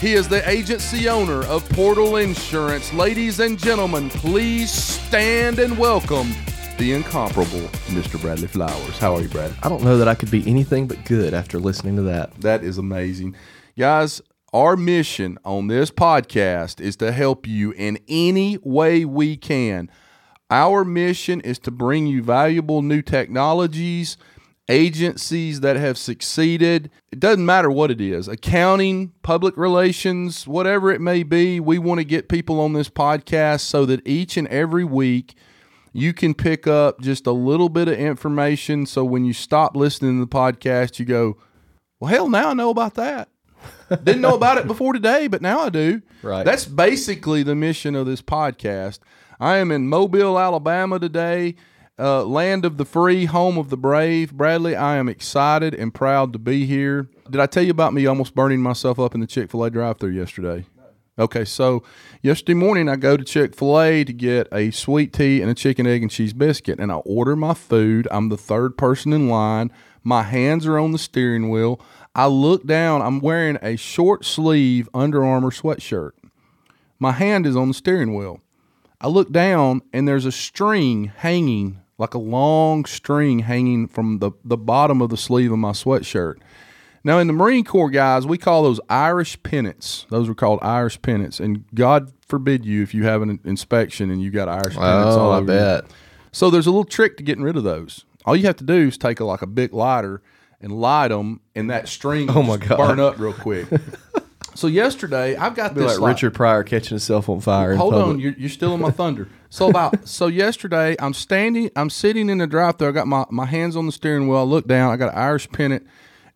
He is the agency owner of Portal Insurance. Ladies and gentlemen, please stand and welcome the incomparable Mr. Bradley Flowers. How are you, Brad? I don't know that I could be anything but good after listening to that. That is amazing. Guys, our mission on this podcast is to help you in any way we can. Our mission is to bring you valuable new technologies agencies that have succeeded. It doesn't matter what it is accounting, public relations, whatever it may be. We want to get people on this podcast so that each and every week you can pick up just a little bit of information. So when you stop listening to the podcast, you go, well, hell, now I know about that. Didn't know about it before today, but now I do. Right. That's basically the mission of this podcast. I am in Mobile, Alabama today uh, land of the free, home of the brave. Bradley, I am excited and proud to be here. Did I tell you about me almost burning myself up in the Chick fil A drive through yesterday? Okay, so yesterday morning I go to Chick fil A to get a sweet tea and a chicken, egg, and cheese biscuit, and I order my food. I'm the third person in line. My hands are on the steering wheel. I look down, I'm wearing a short sleeve Under Armour sweatshirt. My hand is on the steering wheel. I look down, and there's a string hanging like a long string hanging from the, the bottom of the sleeve of my sweatshirt. Now, in the Marine Corps, guys, we call those Irish pennants. Those are called Irish pennants. And God forbid you if you have an inspection and you got Irish pennants oh, all over I bet. You. So there's a little trick to getting rid of those. All you have to do is take a, like a big lighter and light them, and that string oh my God. burn up real quick. So yesterday, I've got Be this like, Richard Pryor catching himself on fire. Hold on, you're, you're still in my thunder. So about so yesterday, I'm standing, I'm sitting in the drive-thru. I got my, my hands on the steering wheel. I look down. I got an Irish pennant,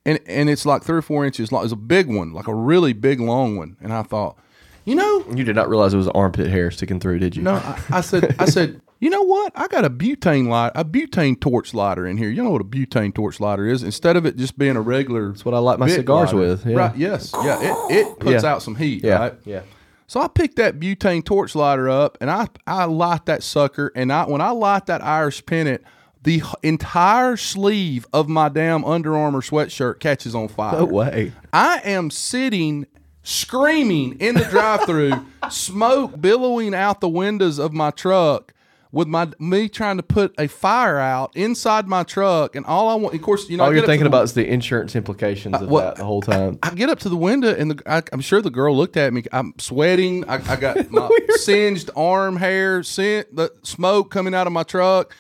and and it's like three or four inches long. It's a big one, like a really big long one. And I thought, you know, you did not realize it was armpit hair sticking through, did you? No, I, I said, I said, you know what? I got a butane light, a butane torch lighter in here. You know what a butane torch lighter is? Instead of it just being a regular, that's what I light my cigars lighter, with. Yeah. Right? Yes. Yeah. It, it puts yeah. out some heat. Yeah. Right. Yeah. So I picked that butane torch lighter up, and I I light that sucker, and I when I light that Irish pennant, the entire sleeve of my damn Under Armour sweatshirt catches on fire. No way. I am sitting screaming in the drive-through, smoke billowing out the windows of my truck with my me trying to put a fire out inside my truck, and all I want, of course, you know, all you're thinking about is the insurance implications uh, of well, that the whole time. I, I, get up to the window, and the, I, am sure the girl looked at me. I'm sweating. I, I got my singed arm hair, sent the smoke coming out of my truck.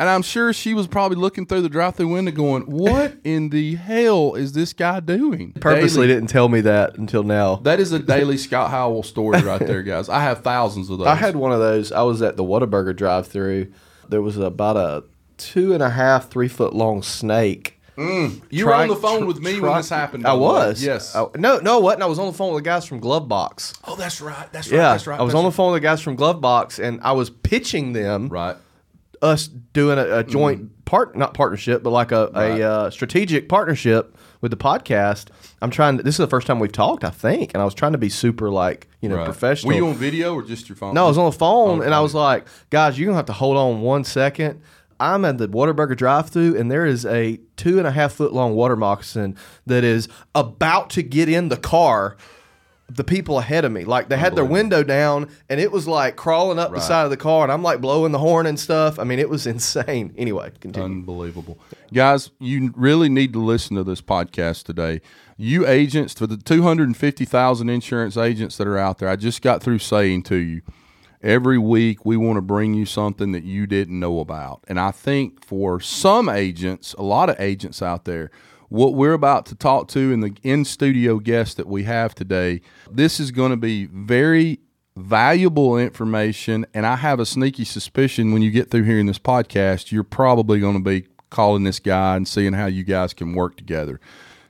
And I'm sure she was probably looking through the drive-through window, going, "What in the hell is this guy doing?" Purposely daily. didn't tell me that until now. That is a daily Scott Howell story right there, guys. I have thousands of those. I had one of those. I was at the Whataburger drive-through. There was about a two and a half, three foot long snake. Mm. You were on the phone with me try, when this happened. I was. Yes. I, no, no, what? And I was on the phone with the guys from Glovebox. Oh, that's right. That's right. Yeah, that's right. I was on the phone with the guys from Glovebox, and I was pitching them. Right us doing a, a joint mm. part, not partnership, but like a, right. a uh, strategic partnership with the podcast. I'm trying. To, this is the first time we've talked, I think, and I was trying to be super like you know right. professional. Were you on video or just your phone? No, I was on the phone, okay. and I was like, guys, you're gonna have to hold on one second. I'm at the Whataburger drive-through, and there is a two and a half foot long water moccasin that is about to get in the car the people ahead of me. Like they had their window down and it was like crawling up right. the side of the car and I'm like blowing the horn and stuff. I mean, it was insane. Anyway, continue. Unbelievable. Guys, you really need to listen to this podcast today. You agents, for the 250,000 insurance agents that are out there, I just got through saying to you, every week we want to bring you something that you didn't know about. And I think for some agents, a lot of agents out there, what we're about to talk to and the in studio guest that we have today, this is going to be very valuable information. And I have a sneaky suspicion when you get through hearing this podcast, you're probably going to be calling this guy and seeing how you guys can work together.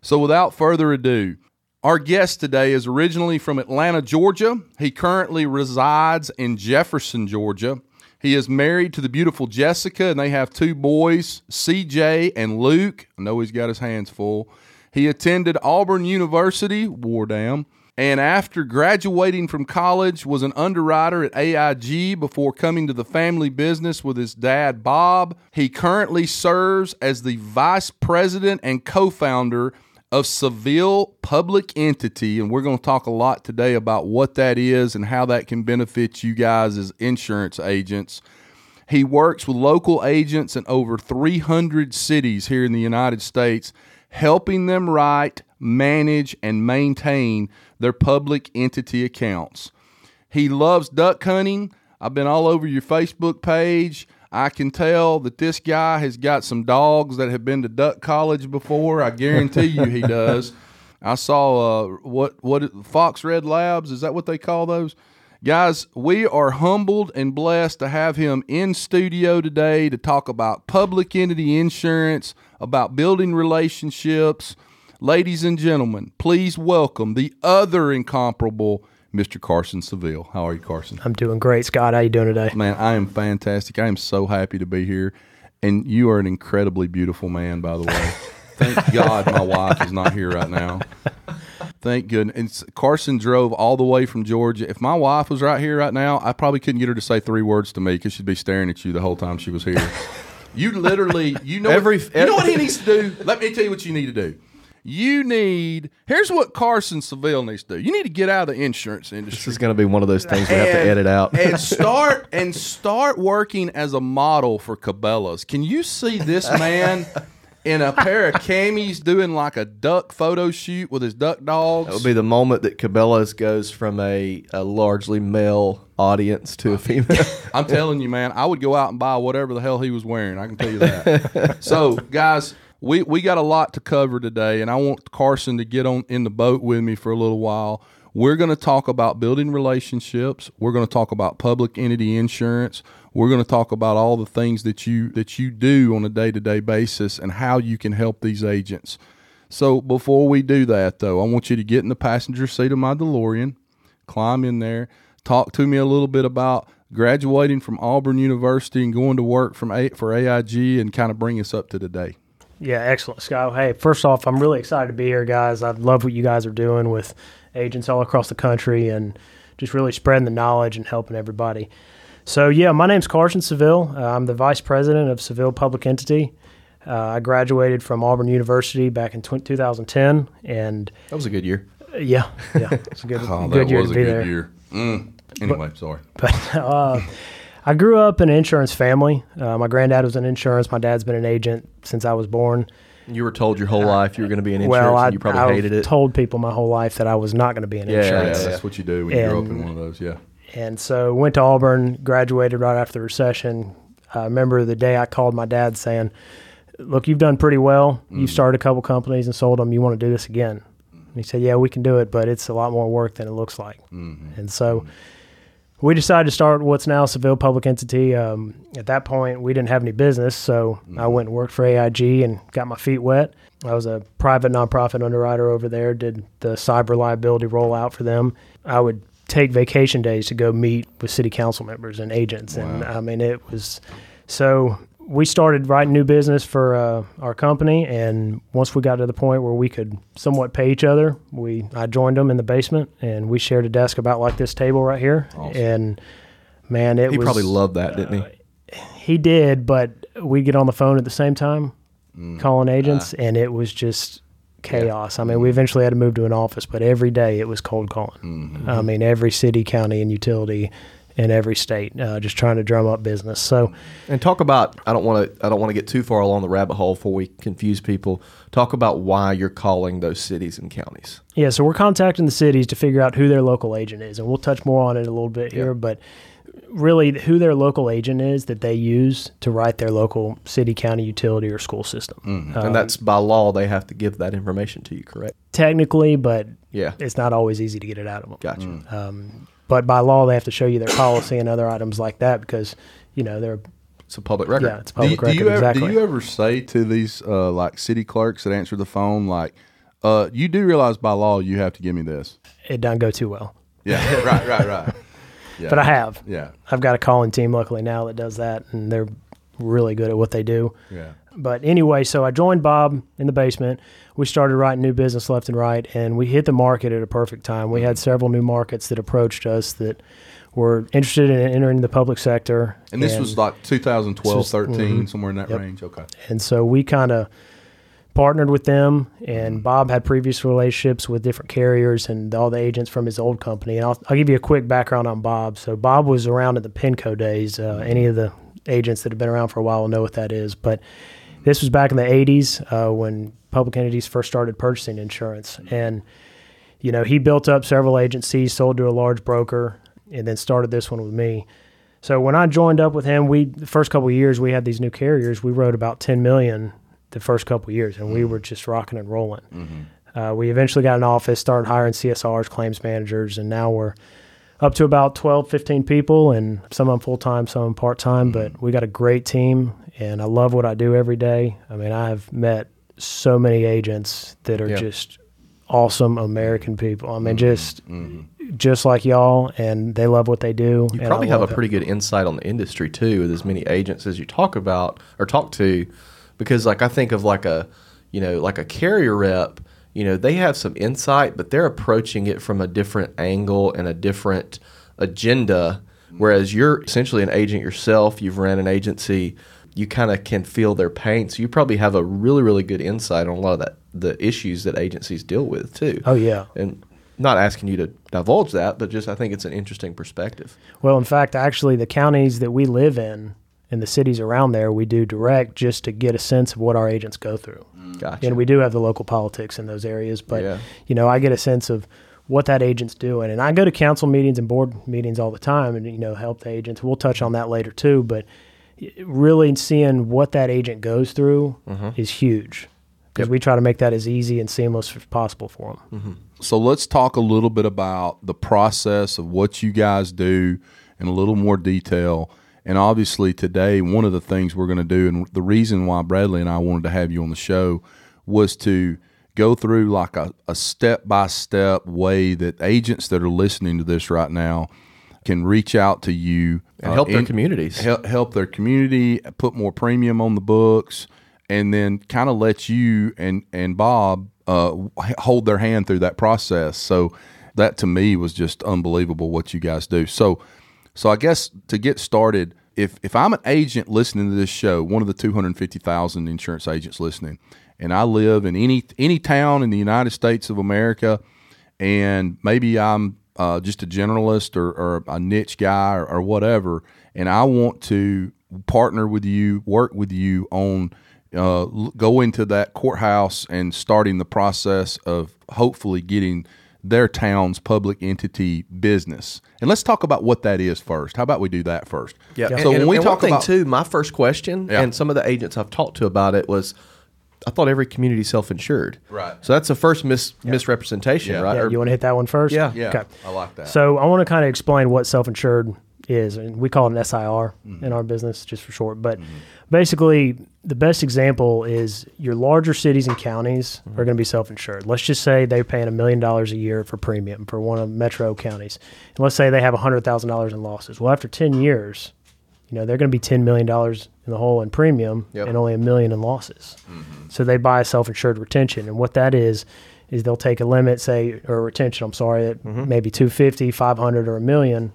So without further ado, Our guest today is originally from Atlanta, Georgia. He currently resides in Jefferson, Georgia. He is married to the beautiful Jessica, and they have two boys, CJ and Luke. I know he's got his hands full. He attended Auburn University, War Dam, and after graduating from college was an underwriter at AIG before coming to the family business with his dad Bob. He currently serves as the vice president and co-founder of Saville Public Entity, and we're going to talk a lot today about what that is and how that can benefit you guys as insurance agents. He works with local agents in over 300 cities here in the United States, helping them write, manage, and maintain their public entity accounts. He loves duck hunting. I've been all over your Facebook page. I can tell that this guy has got some dogs that have been to duck college before. I guarantee you he does. I saw uh, what what Fox Red Labs is that what they call those? Guys, we are humbled and blessed to have him in studio today to talk about public entity insurance, about building relationships. Ladies and gentlemen, please welcome the other incomparable Mr. Carson Saville. How are you, Carson? I'm doing great, Scott. How you doing today? Man, I am fantastic. I am so happy to be here. And you are an incredibly beautiful man, by the way. Thank God my wife is not here right now. Thank goodness. And Carson drove all the way from Georgia. If my wife was right here right now, I probably couldn't get her to say three words to me because she'd be staring at you the whole time she was here. you literally, you know, Every- what, you know what he needs to do. Let me tell you what you need to do. You need. Here's what Carson Saville needs to do. You need to get out of the insurance industry This is going to be one of those things we have to edit out. and start and start working as a model for Cabela's. Can you see this man in a pair of camis doing like a duck photo shoot with his duck dogs? That would be the moment that Cabela's goes from a, a largely male audience to a female. I'm telling you, man, I would go out and buy whatever the hell he was wearing. I can tell you that. so, guys, we we got a lot to cover today, and I want Carson to get on in the boat with me for a little while. We're going to talk about building relationships. We're going to talk about public entity insurance. We're going to talk about all the things that you that you do on a day to day basis and how you can help these agents. So before we do that, though, I want you to get in the passenger seat of my DeLorean, climb in there, talk to me a little bit about graduating from Auburn University and going to work from A- for AIG, and kind of bring us up to today. Yeah, excellent, Scott. Hey, first off, I'm really excited to be here, guys. I love what you guys are doing with agents all across the country and just really spreading the knowledge and helping everybody. So, yeah, my name's Carson Saville. Uh, I'm the vice president of Saville Public Entity. Uh, I graduated from Auburn University back in tw 2010, and that was a good year. uh, yeah, yeah, it's a good, Oh, good year was to a be good there. year. Mm. Anyway, sorry. But uh, I grew up in an insurance family. Uh, my granddad was in insurance. My dad's been an agent since I was born. You were told your whole life you were going to be in insurance well, I, and you probably I've hated it. told people my whole life that I was not going to be in Yeah, Yeah, that's what you do when you grow up in one of those. Yeah. And so went to Auburn, graduated right after the recession. I remember the day I called my dad saying, "Look, you've done pretty well. Mm. You've started a couple companies and sold them. You want to do this again?" And he said, "Yeah, we can do it, but it's a lot more work than it looks like." Mm-hmm. And so we decided to start what's now Saville Public Entity. Um, at that point, we didn't have any business, so I went and worked for AIG and got my feet wet. I was a private nonprofit underwriter over there, did the cyber liability rollout for them. I would take vacation days to go meet with city council members and agents, and I mean, it was so. We started writing new business for uh, our company, and once we got to the point where we could somewhat pay each other, we I joined them in the basement, and we shared a desk about like this table right here. And man, it he was probably loved that, didn't he? he did, but we get on the phone at the same time, Mm. calling Ah. agents, and it was just chaos. I mean, we eventually had to move to an office, but every day it was cold calling. Mm-hmm. I mean, every city, county, and utility in every state, uh, just trying to drum up business. So, And talk about I don't want to I don't want to get too far along the rabbit hole before we confuse people. Talk about why you're calling those cities and counties. yeah, so we're contacting the cities to figure out who their local agent is, and we'll touch more on it a little bit here, but really who their local agent is that they use to write their local city, county, utility, or school system. Mm-hmm. Um, and that's by law they have to give that information to you, correct? technically, but Yeah. it's not always easy to get it out of them. Gotcha. Mm. Um, but by law, they have to show you their policy and other items like that because, you know, they're It's a public record. yeah, it's Do you, public do you record ever exactly. do you ever say to these uh, like city clerks that answer the phone like Uh, you do realize by law you have to give me this. It doesn't go too well, Yeah, right, right, right. Yeah. but I have. Yeah, I've got a calling team, luckily now that does that, and they're really good at what they do. yeah. But anyway, so I joined Bob in the basement. We started writing new business left and right, and we hit the market at a perfect time. We had mm-hmm. several new markets that approached us that were interested in entering the public sector. And this was like 2012, was- mm-hmm. 13, somewhere in that Yep. range. Okay. and so we kind of partnered with them. And mm-hmm. Bob had previous relationships with different carriers and all the agents from his old company. And I'll, I'll give you a quick background on Bob. So Bob was around in the Pinco days. Uh, any of the agents that have been around for a while will know what that is. But this was back in the 80s uh, when public entities first started purchasing insurance. And, you know, he built up several agencies, sold to a large broker, and then started this one with me. So when I joined up with him, we the first couple of years we had these new carriers. We wrote about 10 million the first couple of years, and we were just rocking and rolling. Uh, we eventually got an office, started hiring CSRs, claims managers, and now we're up to about 12, 15 people, and some of them full time, some of them part time. Mm-hmm. But we got a great team, and I love what I do every day. I mean, I have met so many agents that are Yeah. just awesome American people. I mean, mm-hmm. just mm-hmm. just like y'all, and they love what they do. You probably have a it. pretty good insight on the industry too, with as many agents as you talk about or talk to, because like I think of like a, you know, like a carrier rep. You know, they have some insight, but they're approaching it from a different angle and a different agenda. Whereas you're essentially an agent yourself. You've ran an agency. You kind of can feel their pain, so you probably have a really, really good insight on a lot of that the issues that agencies deal with too. Oh yeah. and not asking you to divulge that, but just I think it's an interesting perspective. Well, in fact, actually, the counties that we live in and the cities around there, we do direct just to get a sense of what our agents go through. Gotcha. And we do have the local politics in those areas, but Yeah. you know, I get a sense of what that agent's doing. And I go to council meetings and board meetings all the time, and you know, help the agents. We'll touch on that later too, but really seeing what that agent goes through mm-hmm. is huge because Yep. we try to make that as easy and seamless as possible for them. Mm-hmm. So let's talk a little bit about the process of what you guys do in a little more detail. And obviously, today, one of the things we're going to do, and the reason why Bradley and I wanted to have you on the show was to go through like a, step by step way that agents that are listening to this right now can reach out to you And help their in- communities. help, help their community, put more premium on the books, and then kind of let you and and Bob uh, hold their hand through that process. So that to me was just unbelievable what you guys do. So so I guess to get started, if if I'm an agent listening to this show, one of the 250,000 insurance agents listening, and I live in any any town in the United States of America, and maybe I'm uh, just a generalist or, or a niche guy or, or whatever, and I want to partner with you, work with you on uh, go into that courthouse and starting the process of hopefully getting their town's public entity business. And let's talk about what that is first. How about we do that first? Yeah. So And, when and- we and talk one thing about too, my first question, Yeah. and some of the agents I've talked to about it was, I thought every community self-insured. Right. So that's the first mis- misrepresentation, Yeah. right? Yeah, Or- you want to hit that one first? Yeah. yeah, Okay. I like that. So I want to kind of explain what self-insured is, and we call it an SIR mm-hmm. in our business, just for short. But basically, the best example is your larger cities and counties are mm-hmm. going to be self-insured. Let's just say they're paying a million dollars a year for premium for one of metro counties, and let's say they have hundred thousand dollars in losses. Well, after ten years, you know they're going to be ten million dollars in the hole in premium Yep. and only a million in losses. Mm-hmm. So they buy a self-insured retention, and what that is is they'll take a limit, say or retention. I'm sorry, at mm-hmm. maybe 250, 500, or a million,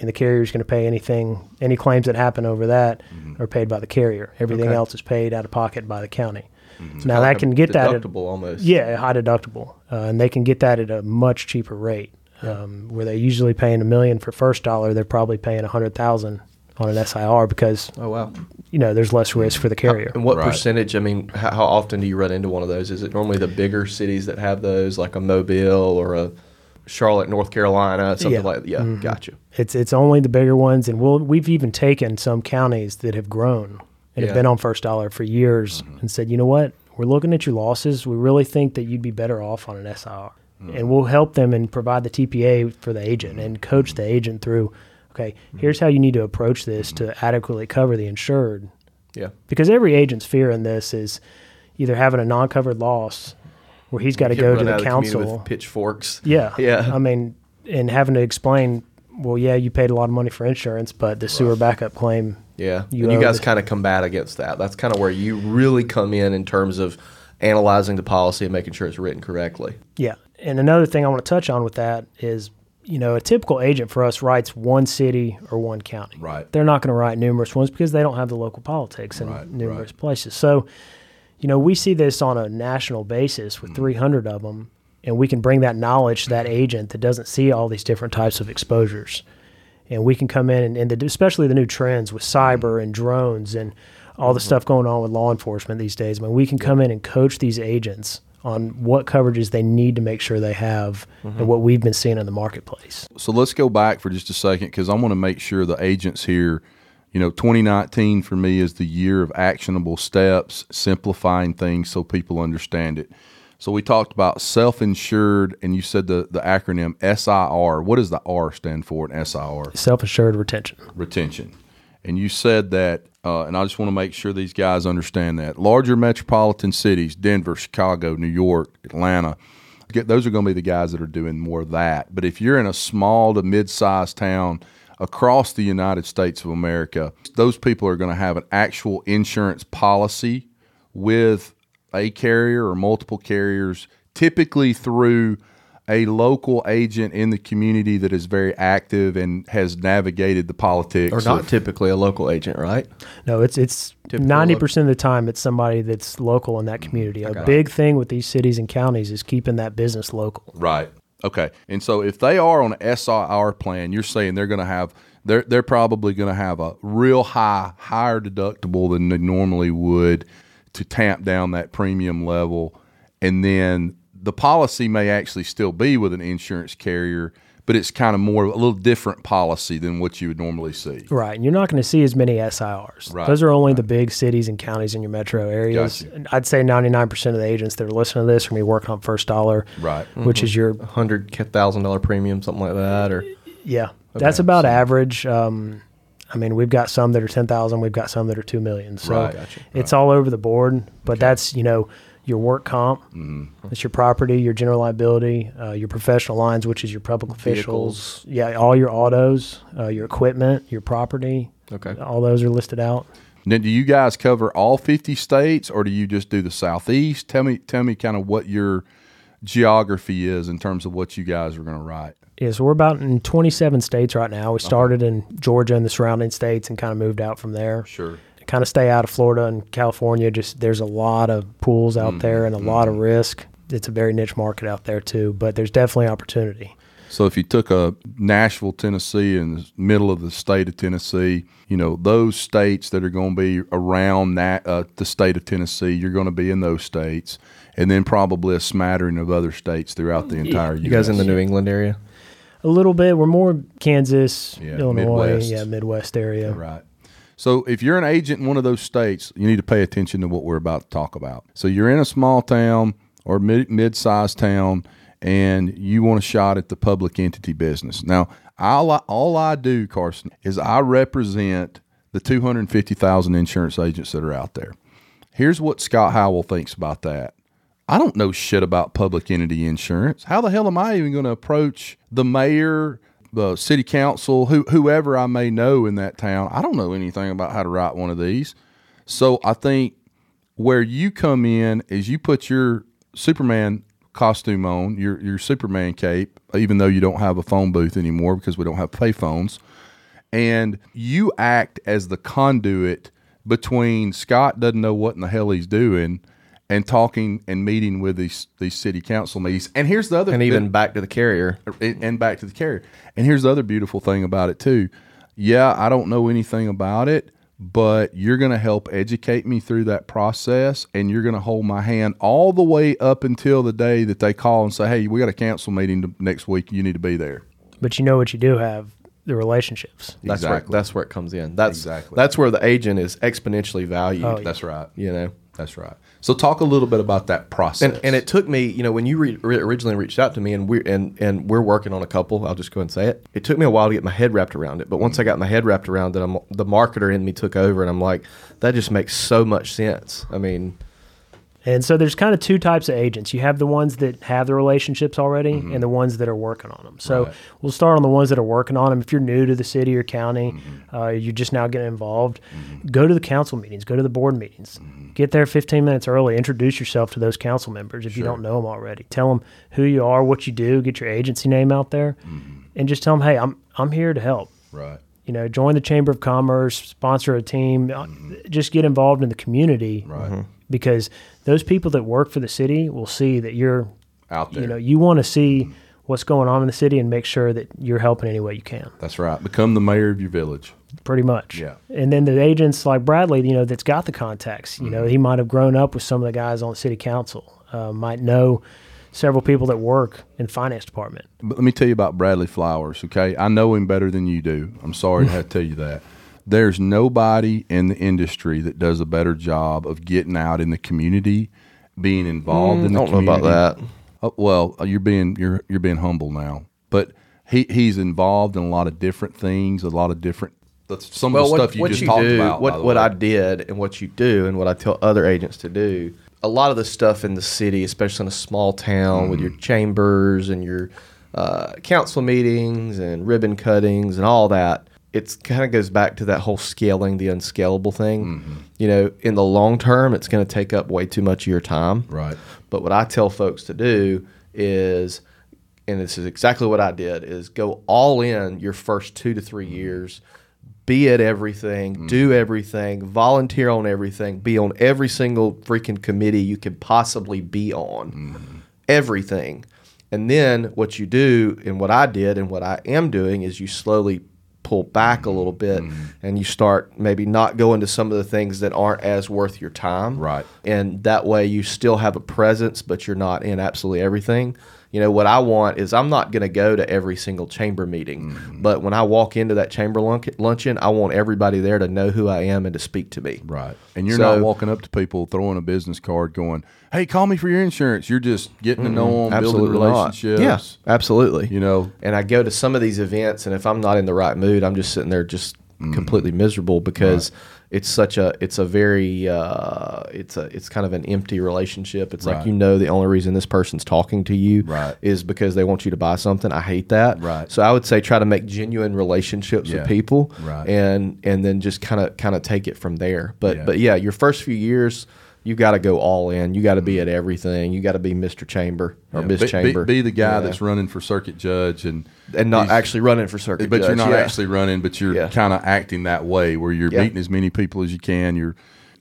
and the carrier's going to pay anything, any claims that happen over that are paid by the carrier. Everything Okay. else is paid out of pocket by the county. Now Kinda that can a get that at, deductible almost. yeah, high deductible, uh, and they can get that at a much cheaper rate. Um, where they're usually paying a million for first dollar, they're probably paying a hundred thousand on an SIR because Oh wow. you know there's less risk for the carrier. And what Right. percentage? I mean, how, how often do you run into one of those? Is it normally the bigger cities that have those, like a Mobile or a Charlotte, North Carolina, something Yeah. like? Yeah, mm-hmm. gotcha. It's it's only the bigger ones, and we'll we've even taken some counties that have grown and Yeah. have been on first dollar for years, mm-hmm. and said, you know what, we're looking at your losses. We really think that you'd be better off on an SIR, mm-hmm. and we'll help them and provide the TPA for the agent and coach the agent through. Okay, here's how you need to approach this to adequately cover the insured, Yeah. because every agent's fear in this is either having a non-covered loss where he's got to go to the council. with pitchforks. Yeah. Yeah. I mean, and having to explain, well, yeah, you paid a lot of money for insurance, but the sewer backup claim, Yeah, You and you guys kind of combat against that. That's kind of where you really come in in terms of analyzing the policy and making sure it's written correctly. yeah. And another thing I want to touch on with that is, you know, a typical agent for us writes one city or one county. Right. They're not going to write numerous ones because they don't have the local politics in Right, numerous right. places. So, you know, we see this on a national basis with mm. 300 of them, and we can bring that knowledge to that mm. agent that doesn't see all these different types of exposures. And we can come in and, and the, especially the new trends with mm. cyber and drones and all the mm-hmm. stuff going on with law enforcement these days. I mean, we can come in and coach these agents on what coverages they need to make sure they have and mm-hmm. what we've been seeing in the marketplace. So let's go back for just a second because I want to make sure the agents here, you know, 2019 for me is the year of actionable steps, simplifying things so people understand it. So we talked about self-insured, and you said the the acronym SIR. What does the R stand for in SIR? Self-insured retention. retention. And you said that, uh, and I just want to make sure these guys understand that. Larger metropolitan cities, Denver, Chicago, New York, Atlanta, get, those are going to be the guys that are doing more of that. But if you're in a small to mid sized town across the United States of America, those people are going to have an actual insurance policy with a carrier or multiple carriers, typically through a local agent in the community that is very active and has navigated the politics. Or not of- typically a local agent, right? No, it's it's ninety look. percent of the time it's somebody that's local in that mm, community. A big thing with these cities and counties is keeping that business local. Right. Okay. And so if they are on an SIR plan, you're saying they're going to have they're they're probably going to have a real high higher deductible than they normally would to tamp down that premium level, and then the policy may actually still be with an insurance carrier, but it's kind of more a little different policy than what you would normally see. Right, and you're not going to see as many SIRs. Right, Those are only the big cities and counties in your metro areas. Gotcha. And I'd say 99% of the agents that are listening to this are going to be working on first dollar, Right. which is your Hundred thousand dollar premium, something like that, or yeah. That's about average. Um, I mean, we've got some that are 10,000, we've got some that are 2 million. So Right, gotcha. it's all over the board, but that's, you know, your work comp, Mm-hmm. it's your property, your general liability, uh, your professional lines, which is your public officials, yeah, all your autos, uh, your equipment, your property, okay. all those are listed out. Now, do you guys cover all 50 states or do you just do the southeast? Tell me tell me kind of what your geography is in terms of what you guys are going to write. Yeah, so we're about in 27 states right now. We started in Georgia and the surrounding states and kind of moved out from there. Sure. Kind of stay out of Florida and California. Just there's a lot of pools out there and a lot of risk. It's a very niche market out there too, but there's definitely opportunity. So if you took a Nashville, Tennessee, in the middle of the state of Tennessee, you know those states that are going to be around that uh, the state of Tennessee, you're going to be in those states, and then probably a smattering of other states throughout the entire. You guys in the New England area? A little bit. We're more Kansas, Yeah, Illinois, Midwest. yeah, Midwest area. Right. So if you're an agent in one of those states, you need to pay attention to what we're about to talk about. So you're in a small town or mid mid-sized town and you want a shot at the public entity business. Now, all I, all I do, Carson, is I represent the 250,000 insurance agents that are out there. Here's what Scott Howell thinks about that. I don't know shit about public entity insurance. How the hell am I even going to approach the mayor, the city council, who, whoever I may know in that town? I don't know anything about how to write one of these. So I think where you come in is you put your Superman costume on, your your Superman cape, even though you don't have a phone booth anymore because we don't have pay phones, and you act as the conduit between Scott doesn't know what in the hell he's doing and talking and meeting with these these city council meetings. And here's the other And even back to the carrier. and and back to the carrier. And here's the other beautiful thing about it too. Yeah, I don't know anything about it, but you're going to help educate me through that process and you're going to hold my hand all the way up until the day that they call and say, "Hey, we got a council meeting next week. You need to be there." But you know what you do have the relationships. That's Exactly. where that's where it comes in. That's Exactly. that's where the agent is exponentially valued. Oh, yeah. That's right. You know. That's right. So talk a little bit about that process. And, and it took me, you know, when you re- originally reached out to me, and we're and and we're working on a couple. I'll just go and say it. It took me a while to get my head wrapped around it, but once I got my head wrapped around it, I'm, the marketer in me took over, and I'm like, that just makes so much sense. I mean, And so there's kind of two types of agents. You have the ones that have the relationships already and the ones that are working on them. So Mm-hmm. Right. we'll start on the ones that are working on them. If you're new to the city or county, Mm-hmm. uh, you're just now getting involved, go to the council meetings, go to the board meetings. Get there 15 minutes early. Introduce yourself to those council members if you don't know them already. Tell them who you are, what you do, get your agency name out there, and just tell them, hey, I'm, I'm here to help Right. you know, join the Chamber of Commerce, sponsor a team, uh, just get involved in the community. Right. Because those people that work for the city will see that you're, Out there. you know, you want to see what's going on in the city and make sure that you're helping any way you can, That's right. Become the mayor of your village. pretty much. Yeah. And then the agents like Bradley, you know, that's got the contacts, you Mm-hmm. know, he might have grown up with some of the guys on the city council, uh, might know several people that work in finance department. But let me tell you about Bradley Flowers, okay? I know him better than you do. I'm sorry to have to tell you that. There's nobody in the industry that does a better job of getting out in the community, being involved in I the don't know community. about that. Oh, well, uh, you're being you're you're being humble now, but he he's involved in a lot of different things, a lot of different. That's some of the stuff you just talked do, about. what what way. I did, and what you do, and what I tell other agents to do. A lot of the stuff in the city, especially in a small town with Mm-hmm. your chambers and your uh, council meetings and ribbon cuttings and all that, it kind of goes back to that whole scaling the unscalable thing. Mm-hmm. You know, in the long term, it's going to take up way too much of your time. Right. But what I tell folks to do is, and this is exactly what I did, is go all in your first two to three mm-hmm. years. Be at everything, mm-hmm. do everything, volunteer on everything, be on every single freaking committee you could possibly be on. Mm-hmm. Everything. And then what you do, and what I did, and what I am doing, is you slowly pull back a mm-hmm. little bit mm-hmm. and you start maybe not going to some of the things that aren't as worth your time. Right. and that way you still have a presence but you're not in absolutely everything you know what i want is i'm not going to go to every single chamber meeting Mm-hmm. but when i walk into that chamber lunch- luncheon i want everybody there to know who i am and to speak to me Right. And you're So- not walking up to people throwing a business card going, Hey, call me for your insurance. You're just getting to know them, building relationships. yeah absolutely You know, and I go to some of these events, and if I'm not in the right mood, I'm just sitting there just Mm-hmm. completely miserable because it's such a it's a very uh, it's a it's kind of an empty relationship. It's Right. like you know the only reason this person's talking to you Right. is because they want you to buy something. I hate that. Right. So I would say try to make genuine relationships Yeah. with people, Right. and and then just kind of kind of take it from there. But Yeah. but yeah, your first few years. You got to go all in. You got to be at mm-hmm. everything. You got to be Mr. Chamber or yeah, Miss be, be- Chamber. Be, the guy Yeah. that's running for circuit judge and and not actually running for circuit. but you're not yeah. actually running, but you're Yeah. kind of acting that way where you're Yeah. meeting as many people as you can. You're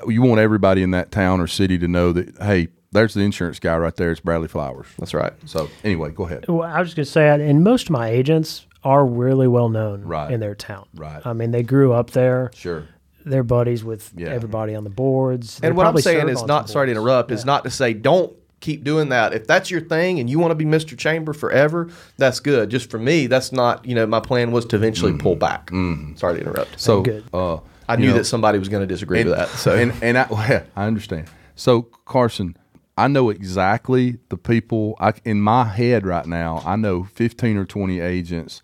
you want everybody in that town or city to know that hey, there's the insurance guy right there. It's Bradley Flowers. That's right. So anyway, go ahead. Well, I was just going to say, and most of my agents are really well known Right. in their town. Right. I mean, they grew up there. Sure. They're buddies with Yeah. everybody on the boards. They And what I'm probably saying serve is on not some sorry to boards. interrupt. Is not to say don't keep doing that. If that's your thing and you want to be Mr. Chamber forever, that's good. Just for me, that's not. You know, my plan was to eventually pull back. Sorry to interrupt. So Good. uh, I you knew know, that somebody was going to disagree with that. So and and I, well, I understand. So Carson, I know exactly the people. I, in my head right now, I know fifteen or twenty agents.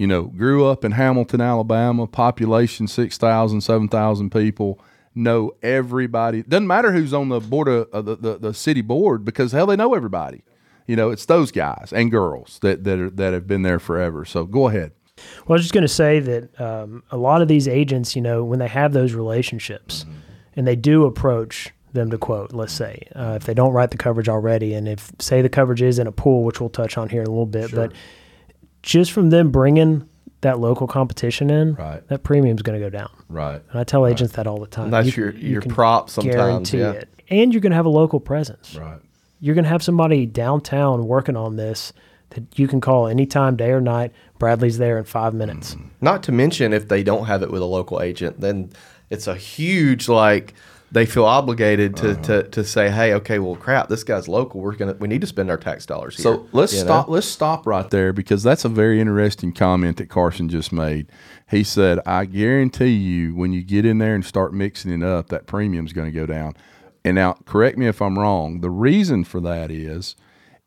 You know, grew up in Hamilton, Alabama, population 6,000, 7,000 people. Know everybody. Doesn't matter who's on the board of uh, the, the the city board because hell, they know everybody. You know, it's those guys and girls that that are, that have been there forever. So go ahead. Well, I was just going to say that um, a lot of these agents, you know, when they have those relationships Mm-hmm. and they do approach them to quote, let's say, uh, if they don't write the coverage already, and if, say, the coverage is in a pool, which we'll touch on here in a little bit, but just from them bringing that local competition in, Right. that premium's going to go down. Right. And I tell agents that all the time. That's You- your- you your can prop sometimes, guarantee yeah. it. And you're going to have a local presence. Right. You're going to have somebody downtown working on this that you can call anytime, day or night. Bradley's there in five minutes. Mm. Not to mention if they don't have it with a local agent, then it's a huge like they feel obligated to, Uh-huh. to, to say, hey, okay, well, crap, this guy's local. We're gonna we need to spend our tax dollars here. So let's you know? stop. Let's stop right there because that's a very interesting comment that Carson just made. He said, "I guarantee you, when you get in there and start mixing it up, that premium's going to go down." And now, correct me if I'm wrong. The reason for that is,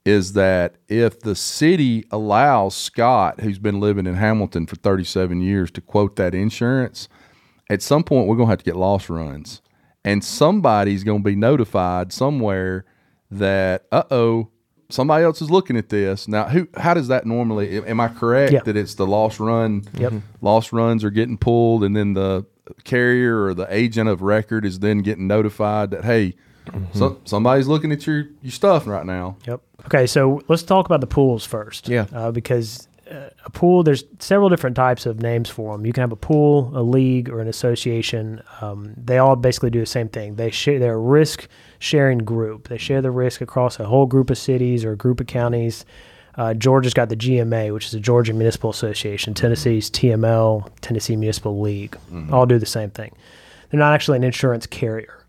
is that if the city allows Scott, who's been living in Hamilton for 37 years, to quote that insurance, at some point we're going to have to get loss runs. And somebody's going to be notified somewhere that uh oh somebody else is looking at this now who how does that normally am i correct Yeah. that it's the loss run Yep. loss runs are getting pulled and then the carrier or the agent of record is then getting notified that hey so, somebody's looking at your, your stuff right now Yep. Okay, so let's talk about the pools first. Yeah. Uh, because a pool, there's several different types of names for them. You can have a pool, a league, or an association. Um, they all basically do the same thing. They share. They're a risk sharing group. They share the risk across a whole group of cities or a group of counties. Uh, Georgia's got the GMA, which is the Georgia Municipal Association. Tennessee's TML, Tennessee Municipal League, all do the same thing. They're not actually an insurance carrier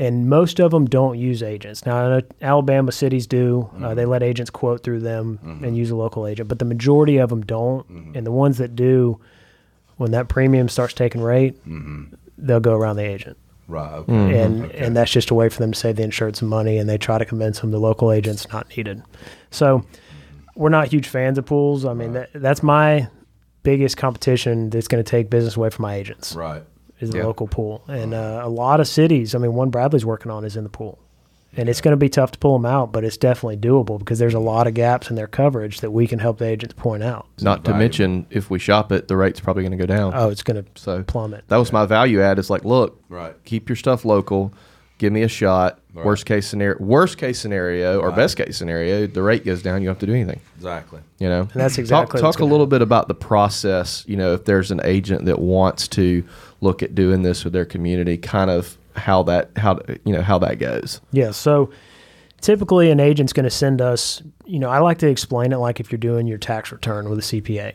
and most of them don't use agents. Now, I know Alabama cities do. Uh, mm-hmm. they let agents quote through them mm-hmm. and use a local agent, but the majority of them don't. Mm-hmm. And the ones that do, when that premium starts taking rate, they'll go around the agent. right okay. And and that's just a way for them to save the insured some money, and they try to convince them the local agent's not needed. So we're not huge fans of pools. I mean, that, that's my biggest competition that's going to take business away from my agents right is the Yeah. local pool. And uh, a lot of cities, I mean, one Bradley's working on is in the pool. And it's going to be tough to pull them out, but it's definitely doable because there's a lot of gaps in their coverage that we can help the agents point out. Not to mention, if we shop it, the rate's probably going to go down. Oh, it's going to so plummet. that was my value add. Is like, look, Right. keep your stuff local. Give me a shot. Right. Worst case scenario, worst case scenario, or Right. best case scenario, the rate goes down. You don't have to do anything. exactly You know, And that's exactly talk, what's talk a gonna little bit about the process. You know, if there's an agent that wants to look at doing this with their community, kind of how that how you know how that goes. Yeah. So typically, an agent's going to send us, you know, I like to explain it like if you're doing your tax return with a CPA.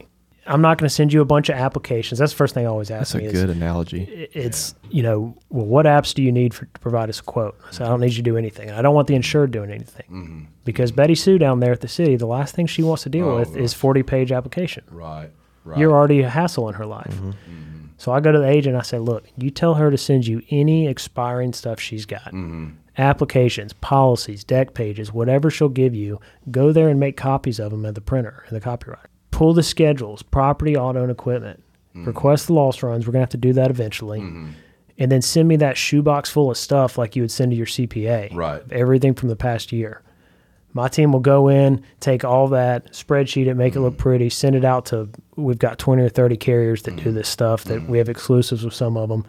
I'm not going to send you a bunch of applications. That's the first thing I always ask That's a good is, analogy. it's you know well what apps do you need for, to provide us a quote? So i don't need you to do anything. I don't want the insured doing anything. Mm-hmm. Because betty sue down there at the city the last thing she wants to deal Oh, with is 40 page application. Right right. You're already a hassle in her life. Mm-hmm. Mm-hmm. So i go to the agent i say look you tell her to send you any expiring stuff she's got. Applications policies deck pages whatever she'll give you go there and make copies of them at the printer and the copyright pull the schedules property auto and equipment. Mm. Request the loss runs. We're going to have to do that eventually. Mm-hmm. And then send me that shoebox full of stuff like you would send to your cpa Right. everything from the past year. My team will go in, take all that, spreadsheet it, make it look mm-hmm. pretty, send it out to. We've got twenty or thirty carriers that do mm-hmm. this stuff. That we have exclusives with some of them,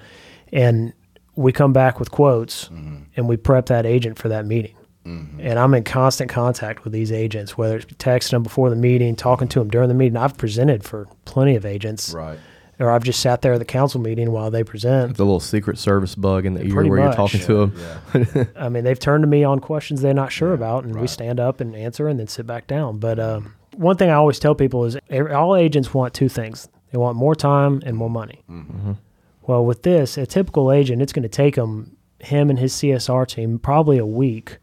and we come back with quotes, and we prep that agent for that meeting. Mm-hmm. And I'm in constant contact with these agents, whether it's texting them before the meeting, talking to them during the meeting. I've presented for plenty of agents, right or I've just sat there at the council meeting while they present. The little secret service bug in the ear Pretty where you're much. talking to them. yeah I mean, they've turned to me on questions they're not sure about, and we stand up and answer and then sit back down. But um, one thing I always tell people is all agents want two things they want more time and more money. Mm-hmm. Well, with this, a typical agent, it's going to take him, him and his CSR team, probably a week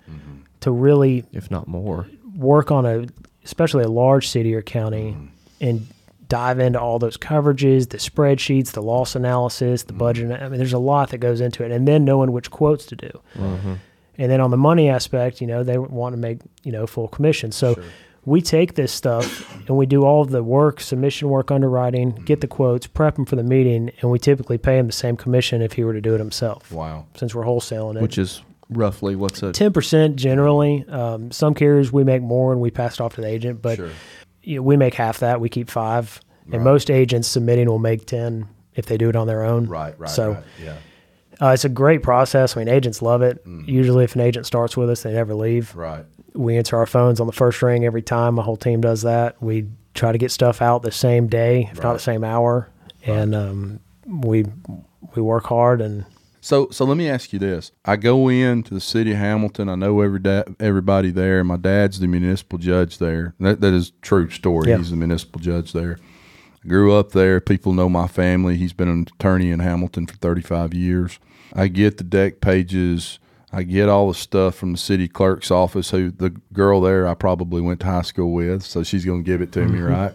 to really if not more. work on a, especially a large city or county, mm-hmm. and dive into all those coverages, the spreadsheets, the loss analysis, the mm-hmm. budget. I mean, there's a lot that goes into it, and then knowing which quotes to do. Mm-hmm. And then on the money aspect, you know, they want to make you know full commission. So we take this stuff and we do all the work, submission work, underwriting, get the quotes, prep them for the meeting, and we typically pay him the same commission if he were to do it himself. wow Since we're wholesaling it, Which is roughly what's a ten percent generally. Um, some carriers we make more and we pass it off to the agent, but sure you know, we make half that. We keep five, Right. and most agents submitting will make ten if they do it on their own. right right So right. yeah uh, it's a great process. I mean, agents love it. Usually, if an agent starts with us, they never leave. right We answer our phones on the first ring every time. My whole team does that. We try to get stuff out the same day, if not the same hour, and um, we we work hard and So, so let me ask you this: I go into the city of Hamilton. I know every da- everybody there. My dad's the municipal judge there. That that is true story. Yeah. He's the municipal judge there. I grew up there. People know my family. He's been an attorney in Hamilton for 35 years. I get the deck pages. I get all the stuff from the city clerk's office. Who the girl there I probably went to high school with, so she's going to give it to me, mm-hmm. right?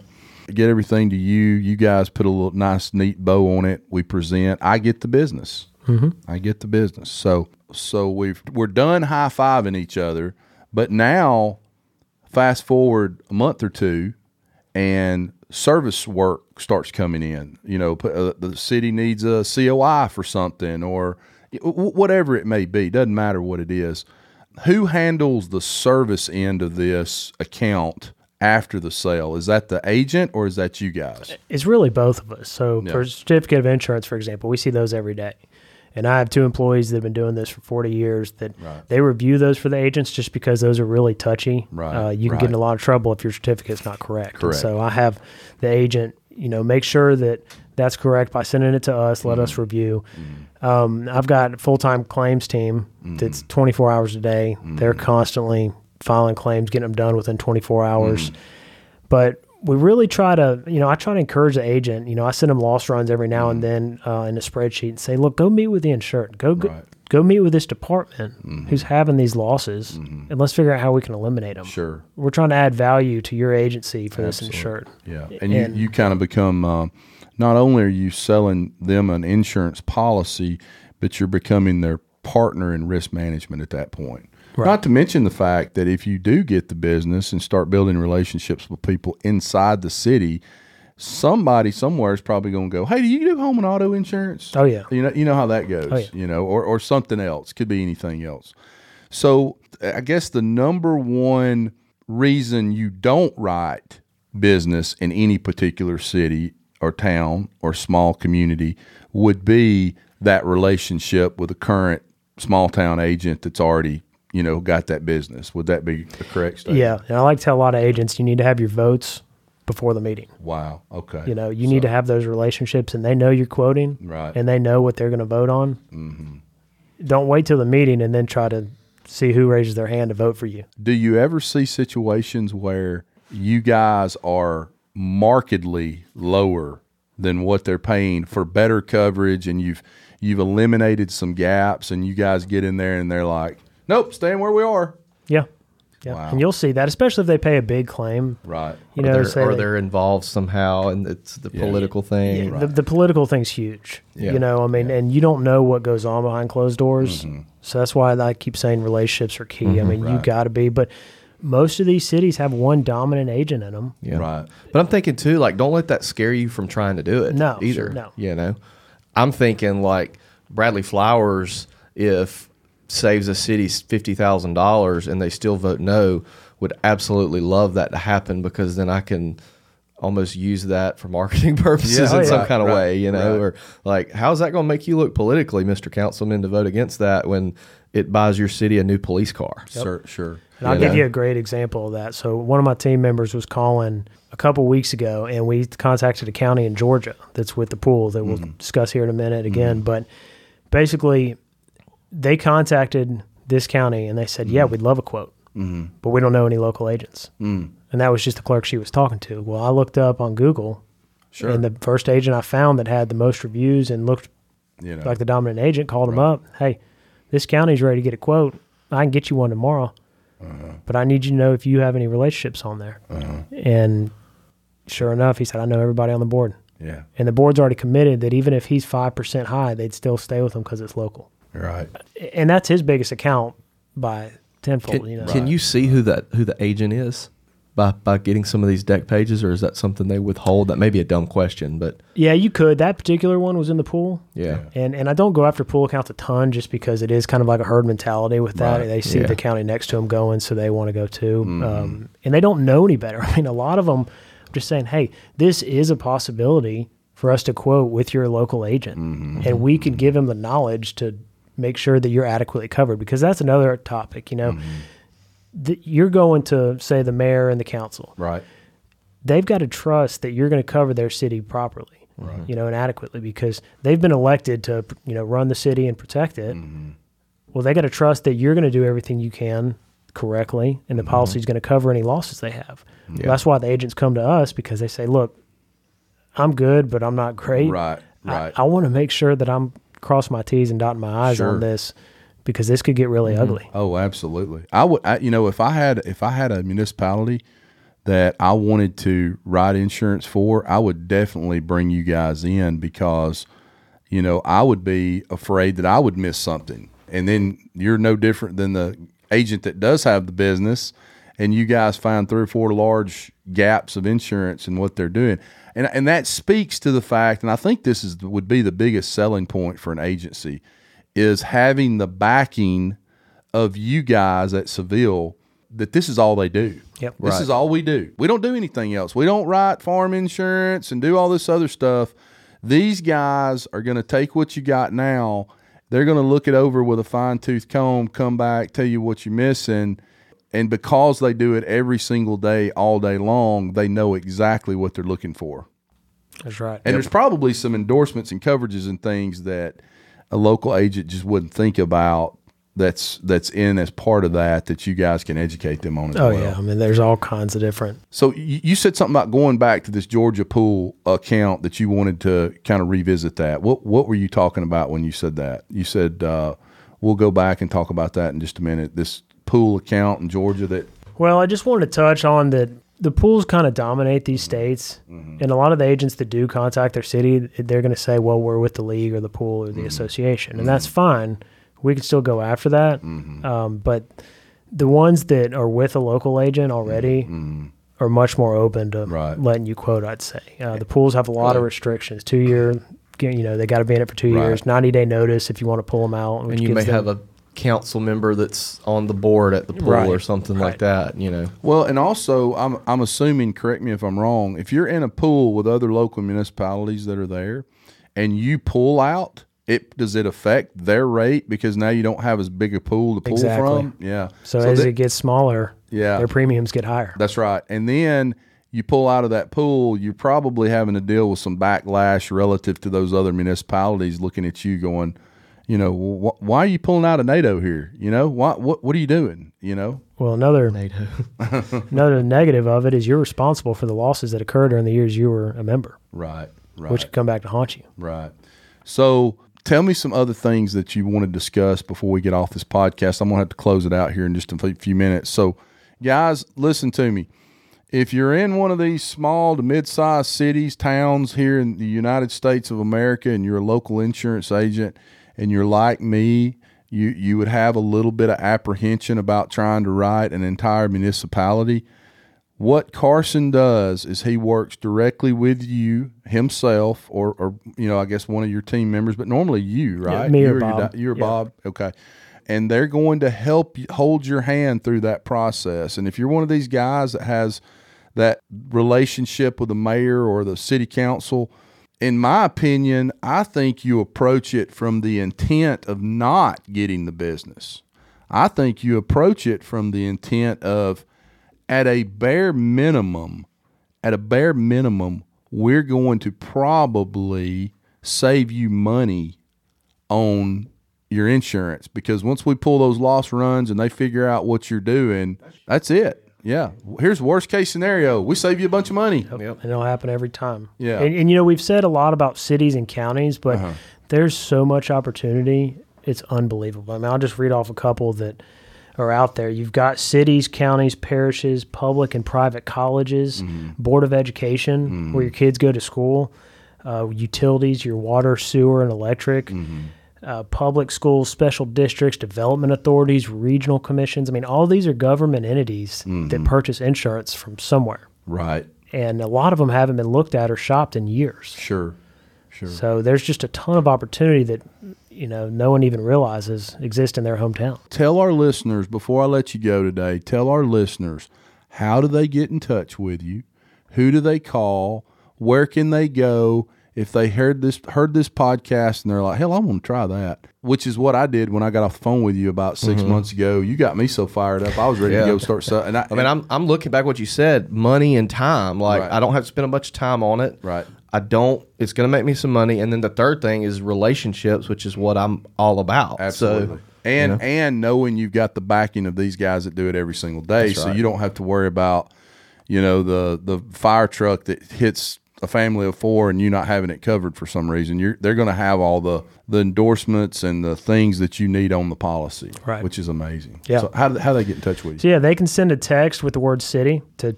Get everything to you. You guys put a little nice, neat bow on it. We present. I get the business. I get the business. So so we've we're done high fiving each other, but now fast forward a month or two, and service work starts coming in. You know, uh, the city needs a COI for something, or whatever it may be, doesn't matter what it is. Who handles the service end of this account after the sale? Is that the agent or is that you guys? It's really both of us. So for certificate of insurance, for example, we see those every day. And I have two employees that have been doing this for 40 years that they review those for the agents just because those are really touchy. Right, Uh, you can get in a lot of trouble if your certificate's not correct. And Correct. so I have the agent, you know, make sure that that's correct by sending it to us, let Mm-hmm. us review. Um, I've got a full time claims team Mm-hmm. that's 24 hours a day. They're constantly filing claims, getting them done within 24 hours. But we really try to, you know, I try to encourage the agent. You know, I send them loss runs every now and then uh, in a spreadsheet and say, look, go meet with the insured. Go go, Right. go meet with this department who's having these losses, and let's figure out how we can eliminate them. Sure. We're trying to add value to your agency for this Absolutely. insured. Yeah, and you, you kind of become uh, not only are you selling them an insurance policy, but you're becoming their partner in risk management at that point. Not to mention the fact that if you do get the business and start building relationships with people inside the city, somebody somewhere is probably going to go, "Hey, do you do home and auto insurance?" Oh, yeah. you know you know how that oh, goes. Oh, yeah. You know, or or something else could be anything else. So I guess the number one reason you don't write business in any particular city or town or small community would be that relationship with a current small town agent that's already you know got that business. Would that be a correct statement? Yeah, and I like to tell a lot of agents you need to have your votes before the meeting. Wow. Okay. You know, you need to have those relationships, and they know you're quoting, Right. And they know what they're going to vote on. Mm-hmm. Don't wait till the meeting and then try to see who raises their hand to vote for you. Do you ever see situations where you guys are markedly lower than what they're paying for better coverage and you've you've eliminated some gaps and you guys get in there and they're like, "Nope, staying where we are." Yeah, yeah, Wow. and you'll see that, especially if they pay a big claim. Right. You or know, they're, say or they- they're involved somehow, and it's the political thing. the, the political thing's huge. Yeah. You know, I mean, and you don't know what goes on behind closed doors. Mm-hmm. So that's why I keep saying relationships are key. I mean, you got to be, but most of these cities have one dominant agent in them. Yeah. Right. But I'm thinking too, like, don't let that scare you from trying to do it. No, either. sure, no. You know, I'm thinking like Bradley Flowers, if saves a city fifty thousand dollars and they still vote no, would absolutely love that to happen because then I can almost use that for marketing purposes Yeah, oh, in oh, some kind of Right, way, you know, right. or like how's that going to make you look politically, Mr. Councilman, to vote against that when it buys your city a new police car? Sure, sure. And I'll You give know? you a great example of that. So one of my team members was calling a couple weeks ago, and we contacted a county in Georgia that's with the pool that we'll mm-hmm. discuss here in a minute again. Mm-hmm. But basically, they contacted this county and they said, "Yeah, mm-hmm. we'd love a quote, mm-hmm. but we don't know any local agents." Mm. And that was just the clerk she was talking to. Well, I looked up on Google, Sure. and the first agent I found that had the most reviews and looked You know. like the dominant agent called him up. Hey, this county's ready to get a quote. I can get you one tomorrow, Uh-huh. but I need you to know if you have any relationships on there. Uh-huh. And sure enough, he said, I know everybody on the board. yeah. And the board's already committed that even if he's 5% high, they'd still stay with him because it's local. Right. And that's his biggest account by tenfold, Can, you know. can you see who that who the agent is by by getting some of these deck pages, or is that something they withhold? That may be a dumb question, but Yeah, you could. That particular one was in the pool. yeah, And and I don't go after pool accounts a ton just because it is kind of like a herd mentality with that. Right. They see Yeah. the county next to them going, so they want to go too. Mm. Um, and they don't know any better. I mean, a lot of them are just saying, "Hey, this is a possibility for us to quote with your local agent, mm-hmm. and we can mm-hmm. give them the knowledge to make sure that you're adequately covered." Because that's another topic. You know, that you're going to say the mayor and the council Right. they've got to trust that you're going to cover their city properly, you know, and adequately because they've been elected to, you know, run the city and protect it. Mm-hmm. Well, they got to trust that you're going to do everything you can correctly, and the mm-hmm. policy is going to cover any losses they have. Yeah. That's why the agents come to us because they say, "Look, I'm good, but I'm not great. Right. Right. I, I want to make sure that I'm crossing my T's and dot my I's Sure. on this because this could get really mm-hmm. ugly." Oh, absolutely. I would, I, you know, if I had if I had a municipality that I wanted to write insurance for, I would definitely bring you guys in because, you know, I would be afraid that I would miss something, and then you're no different than the agent that does have the business, and you guys find three or four large gaps of insurance in what they're doing. And, and that speaks to the fact, and I think this is would be the biggest selling point for an agency, is having the backing of you guys at Saville that this is all they do. Yep. This Right. is all we do. We don't do anything else. We don't write farm insurance and do all this other stuff. These guys are going to take what you got now. They're going to look it over with a fine tooth comb, come back, tell you what you're missing. And because they do it every single day, all day long, they know exactly what they're looking for. That's right. And there's probably some endorsements and coverages and things that a local agent just wouldn't think about. That's that's in as part of that that you guys can educate them on as oh well. yeah, I mean, there's all kinds of different. So you, you said something about going back to this Georgia pool account that you wanted to kind of revisit that. What what were you talking about when you said that? You said uh, we'll go back and talk about that in just a minute. This pool account in Georgia that Well, I just wanted to touch on that the pools kind of dominate these states, Mm-hmm. and a lot of the agents that do contact their city, they're going to say, "Well, we're with the league or the pool or the Mm-hmm. association," and that's fine. We can still go after that, Mm-hmm. um, but the ones that are with a local agent already are much more open to Mm-hmm. Right. letting you quote. I'd say uh, the pools have a lot of restrictions. Two year, you know, they got to be in it for two Right. years. Ninety day notice if you want to pull them out, which and you may them- have a council member that's on the board at the pool Right. or something Right. like that. You know, Well, and also, I'm I'm assuming. Correct me if I'm wrong. If you're in a pool with other local municipalities that are there, and you pull out, it does it affect their rate because now you don't have as big a pool to pull Exactly. from? Yeah. So, as that- it gets smaller, Yeah. their premiums get higher. That's right. And then you pull out of that pool, you're probably having to deal with some backlash relative to those other municipalities looking at you going, you know, wh- why are you pulling out of NATO here? You know, why, what what are you doing? You know, Well, another NATO. another negative of it is you're responsible for the losses that occurred during the years you were a member, right, right, which can come back to haunt you. right. So tell me some other things that you want to discuss before we get off this podcast. I'm gonna have to close it out here in just a few minutes. So, guys, listen to me. if you're in one of these small to mid-sized cities, towns here in the United States of America, and you're a local insurance agent, and you're like me, you you would have a little bit of apprehension about trying to write an entire municipality. What Carson does is he works directly with you himself, or, or you know, I guess one of your team members, but normally you, right? me you or Bob. di- you or Yeah. Bob, okay. And they're going to help you hold your hand through that process. And if you're one of these guys that has that relationship with the mayor or the city council, in my opinion, I think you approach it from the intent of not getting the business. I think you approach it from the intent of, at a bare minimum, at a bare minimum, we're going to probably save you money on your insurance because once we pull those loss runs and they figure out what you're doing, that's it. Yeah. Here's worst case scenario. We save you a bunch of money. Yep. and it'll happen every time. Yeah. and, and you know we've said a lot about cities and counties, but Uh-huh. there's so much opportunity. It's unbelievable. I mean, I'll just read off a couple that are out there. You've got cities, counties, parishes, public and private colleges, Mm-hmm. board of education, where your kids go to school, uh, utilities, your water, sewer, and electric. Mm-hmm. Uh, public schools, special districts, development authorities, regional commissions. I mean, all these are government entities Mm-hmm. that purchase insurance from somewhere Right. and a lot of them haven't been looked at or shopped in years. Sure. Sure. So there's just a ton of opportunity that you know no one even realizes exist in their hometown. tell our listeners before I let you go today, tell our listeners how do they get in touch with you? Who do they call? Where can they go if they heard this heard this podcast and they're like, "Hell, I want to try that." Which is what I did when I got off the phone with you about 6 mm-hmm. months ago. You got me so fired up. I was ready Yeah. to go start so, and I, I mean, I'm I'm looking back at what you said, money and time. Like Right. I don't have to spend a bunch of time on it. Right. I don't. It's going to make me some money, and then the third thing is relationships, which is what I'm all about. Absolutely. So, and you know? and knowing you've got the backing of these guys that do it every single day, That's so you don't have to worry about, you know, the the fire truck that hits a family of four and you not having it covered for some reason. You're they're going to have all the the endorsements and the things that you need on the policy, Right. Which is amazing. Yeah. So how do, how do they get in touch with you? So yeah, they can send a text with the word city to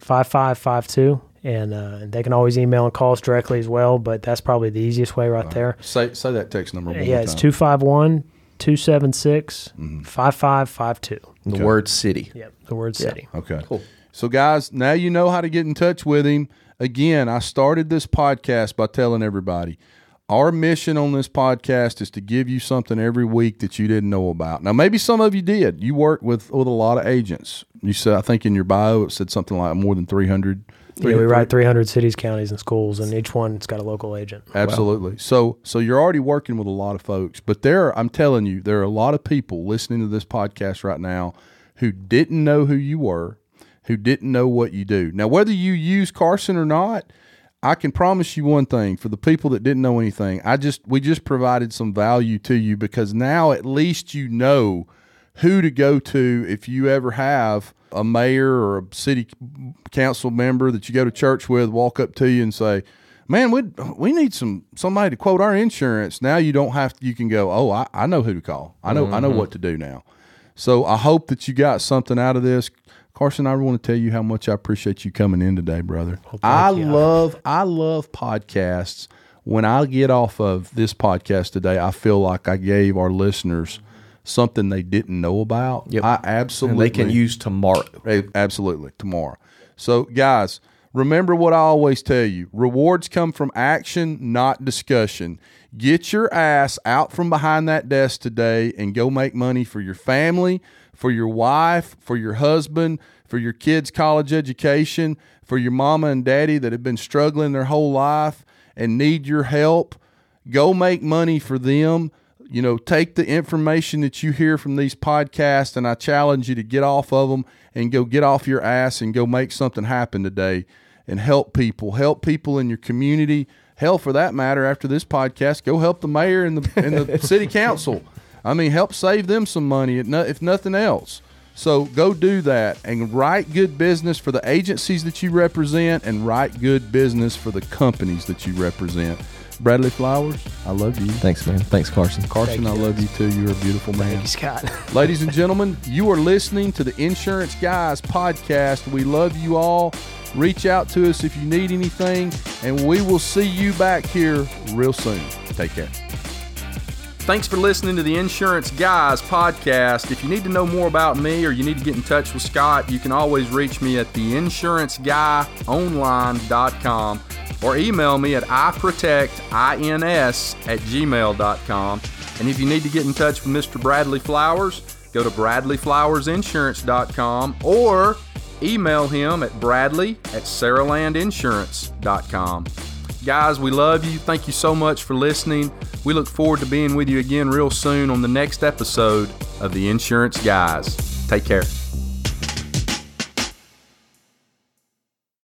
251-276-5552 and uh, they can always email and call us directly as well, but that's probably the easiest way right there. Say say that text number. One yeah, more it's time. 251 276 Mm-hmm. 5552. the Okay. word city. Yep, the word city. Okay. Cool. So, guys, now you know how to get in touch with him. Again, I started this podcast by telling everybody Our mission on this podcast is to give you something every week that you didn't know about. Now, maybe some of you did. You work with with a lot of agents. You said, I think in your bio it said something like more than three hundred. Yeah, we write 300 cities, counties, and schools, and each one's got a local agent. Absolutely. So so you're already working with a lot of folks, but there are, I'm telling you, there are a lot of people listening to this podcast right now who didn't know who you were, who didn't know what you do. Now, whether you use Carson or not, I can promise you one thing for the people that didn't know anything, I just we just provided some value to you because now at least you know who to go to if you ever have a mayor or a city council member that you go to church with walk up to you and say, "Man, we we need some somebody to quote our insurance." Now you don't have to. You can go, "Oh, I, I know who to call. I know I know mm-hmm. what to do now." So I hope that you got something out of this. Carson, I want to tell you how much I appreciate you coming in today, brother. I you. love I love podcasts. When I get off of this podcast today, I feel like I gave our listeners something they didn't know about. Yep. I And absolutely they can use tomorrow. Absolutely, tomorrow. So, guys, remember what I always tell you rewards come from action, not discussion. Get your ass out from behind that desk today and go make money for your family, for your wife, for your husband, for your kids' college education, for your mama and daddy that have been struggling their whole life and need your help. Go make money for them you know, take the information that you hear from these podcasts, and I challenge you to get off of them and go get off your ass and go make something happen today and help people. Help people in your community. Hell, for that matter, after this podcast, go help the mayor and the and the city council. I mean, help save them some money, if nothing else. So go do that and write good business for the agencies that you represent, and write good business for the companies that you represent. Bradley Flowers, I love you. Thanks, man. Thanks, Carson. Carson, I love you too. You're a beautiful man. Thank you, Scott. Ladies and gentlemen, you are listening to the Insurance Guys podcast. We love you all. Reach out to us if you need anything, and we will see you back here real soon. Take care. Thanks for listening to the Insurance Guys podcast. If you need to know more about me or you need to get in touch with Scott, you can always reach me at theinsuranceguyonline.com or email me at iprotectins at gmail.com. And if you need to get in touch with Mr. Bradley Flowers, go to bradleyflowersinsurance.com or email him at bradley at saralandinsurance.com. Guys, we love you. Thank you so much for listening. We look forward to being with you again real soon on the next episode of The Insurance Guys. Take care.